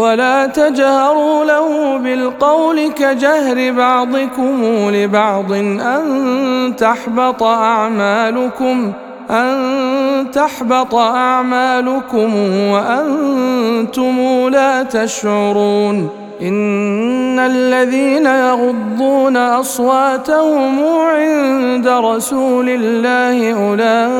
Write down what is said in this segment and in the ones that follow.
ولا تجهروا له بالقول كجهر بعضكم لبعض أن تحبط أعمالكم أن تحبط أعمالكم وأنتم لا تشعرون. إن الذين يغضون أصواتهم عند رسول الله أولئك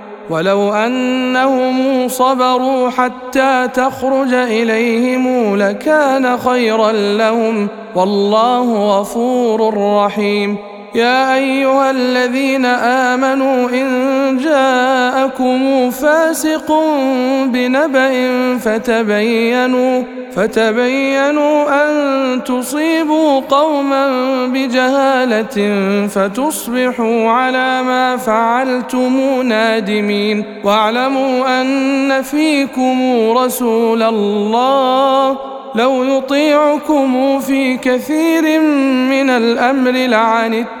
ولو أنهم صبروا حتى تخرج إليهم لكان خيرا لهم. والله غفور رحيم. يا أيها الذين آمنوا إن جاءكم فاسق بنبأ فتبينوا فتبينوا أن تصيبوا قوما بجهالة فتصبحوا على ما فعلتم نادمين واعلموا أن فيكم رسول الله لو يطيعكم في كثير من الأمر لعنتم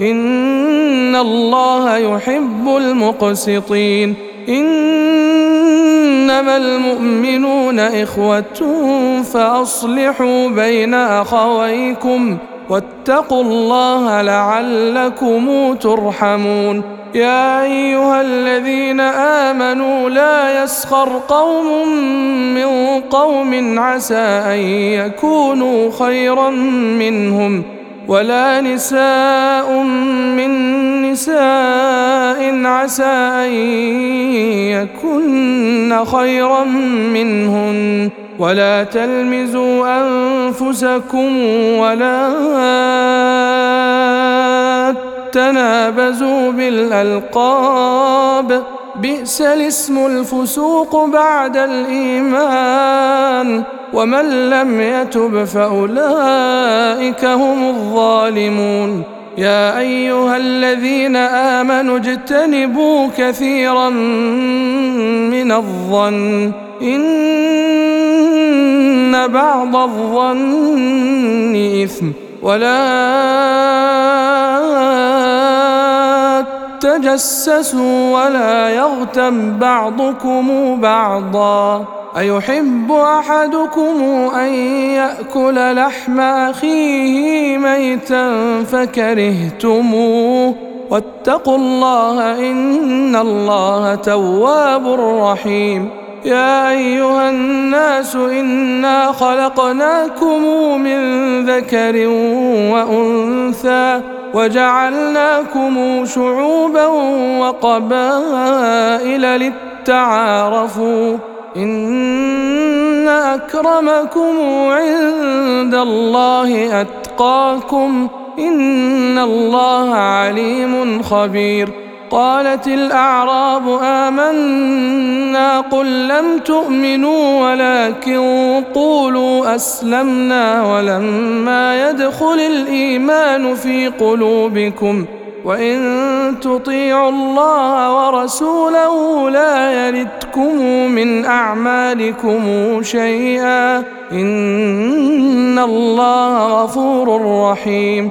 إن الله يحب المقسطين. إنما المؤمنون إخوة فأصلحوا بين أخويكم واتقوا الله لعلكم ترحمون. يا أيها الذين آمنوا لا يسخر قوم من قوم عسى أن يكونوا خيرا منهم. ولا نساء من نساء عسى أن يكن خيرا منهن ولا تلمزوا أنفسكم ولا تنابزوا بالألقاب بئس الاسم الفسوق بعد الإيمان. ومن لم يتب فأولئك هم الظالمون. يا أيها الذين آمنوا اجتنبوا كثيرا من الظن. إن بعض الظن إثم. ولا تجسسوا ولا يغتم بعضكم بعضا. أيحب أحدكم أن يأكل لحم أخيه ميتا فكرهتموه. واتقوا الله إن الله تواب رحيم. يا أيها الناس إنا خلقناكم من ذكر وأنثى وجعلناكم شعوبا وقبائل للتعارفوا إن أكرمكم عند الله أتقاكم إن الله عليم خبير قالت الأعراب آمنا قل لم تؤمنوا ولكن قولوا أسلمنا ولما يدخل الإيمان في قلوبكم وإن تطيعوا الله ورسوله لا يلتكم من أعمالكم شيئا إن الله غفور رحيم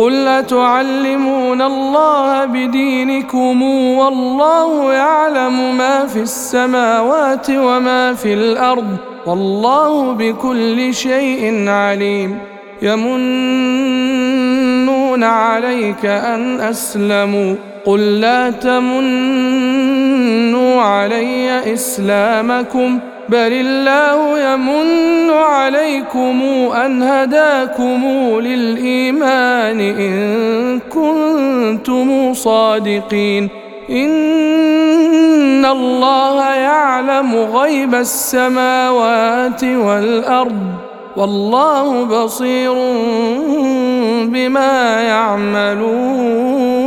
قل اتعلمون الله بدينكم والله يعلم ما في السماوات وما في الأرض والله بكل شيء عليم يمنون عليك أن أسلموا قل لا تمنوا علي إسلامكم بل الله يمن عليكم أن هداكم للايمان إن كنتم صادقين. إن الله يعلم غيب السماوات والأرض. والله بصير بما يعملون.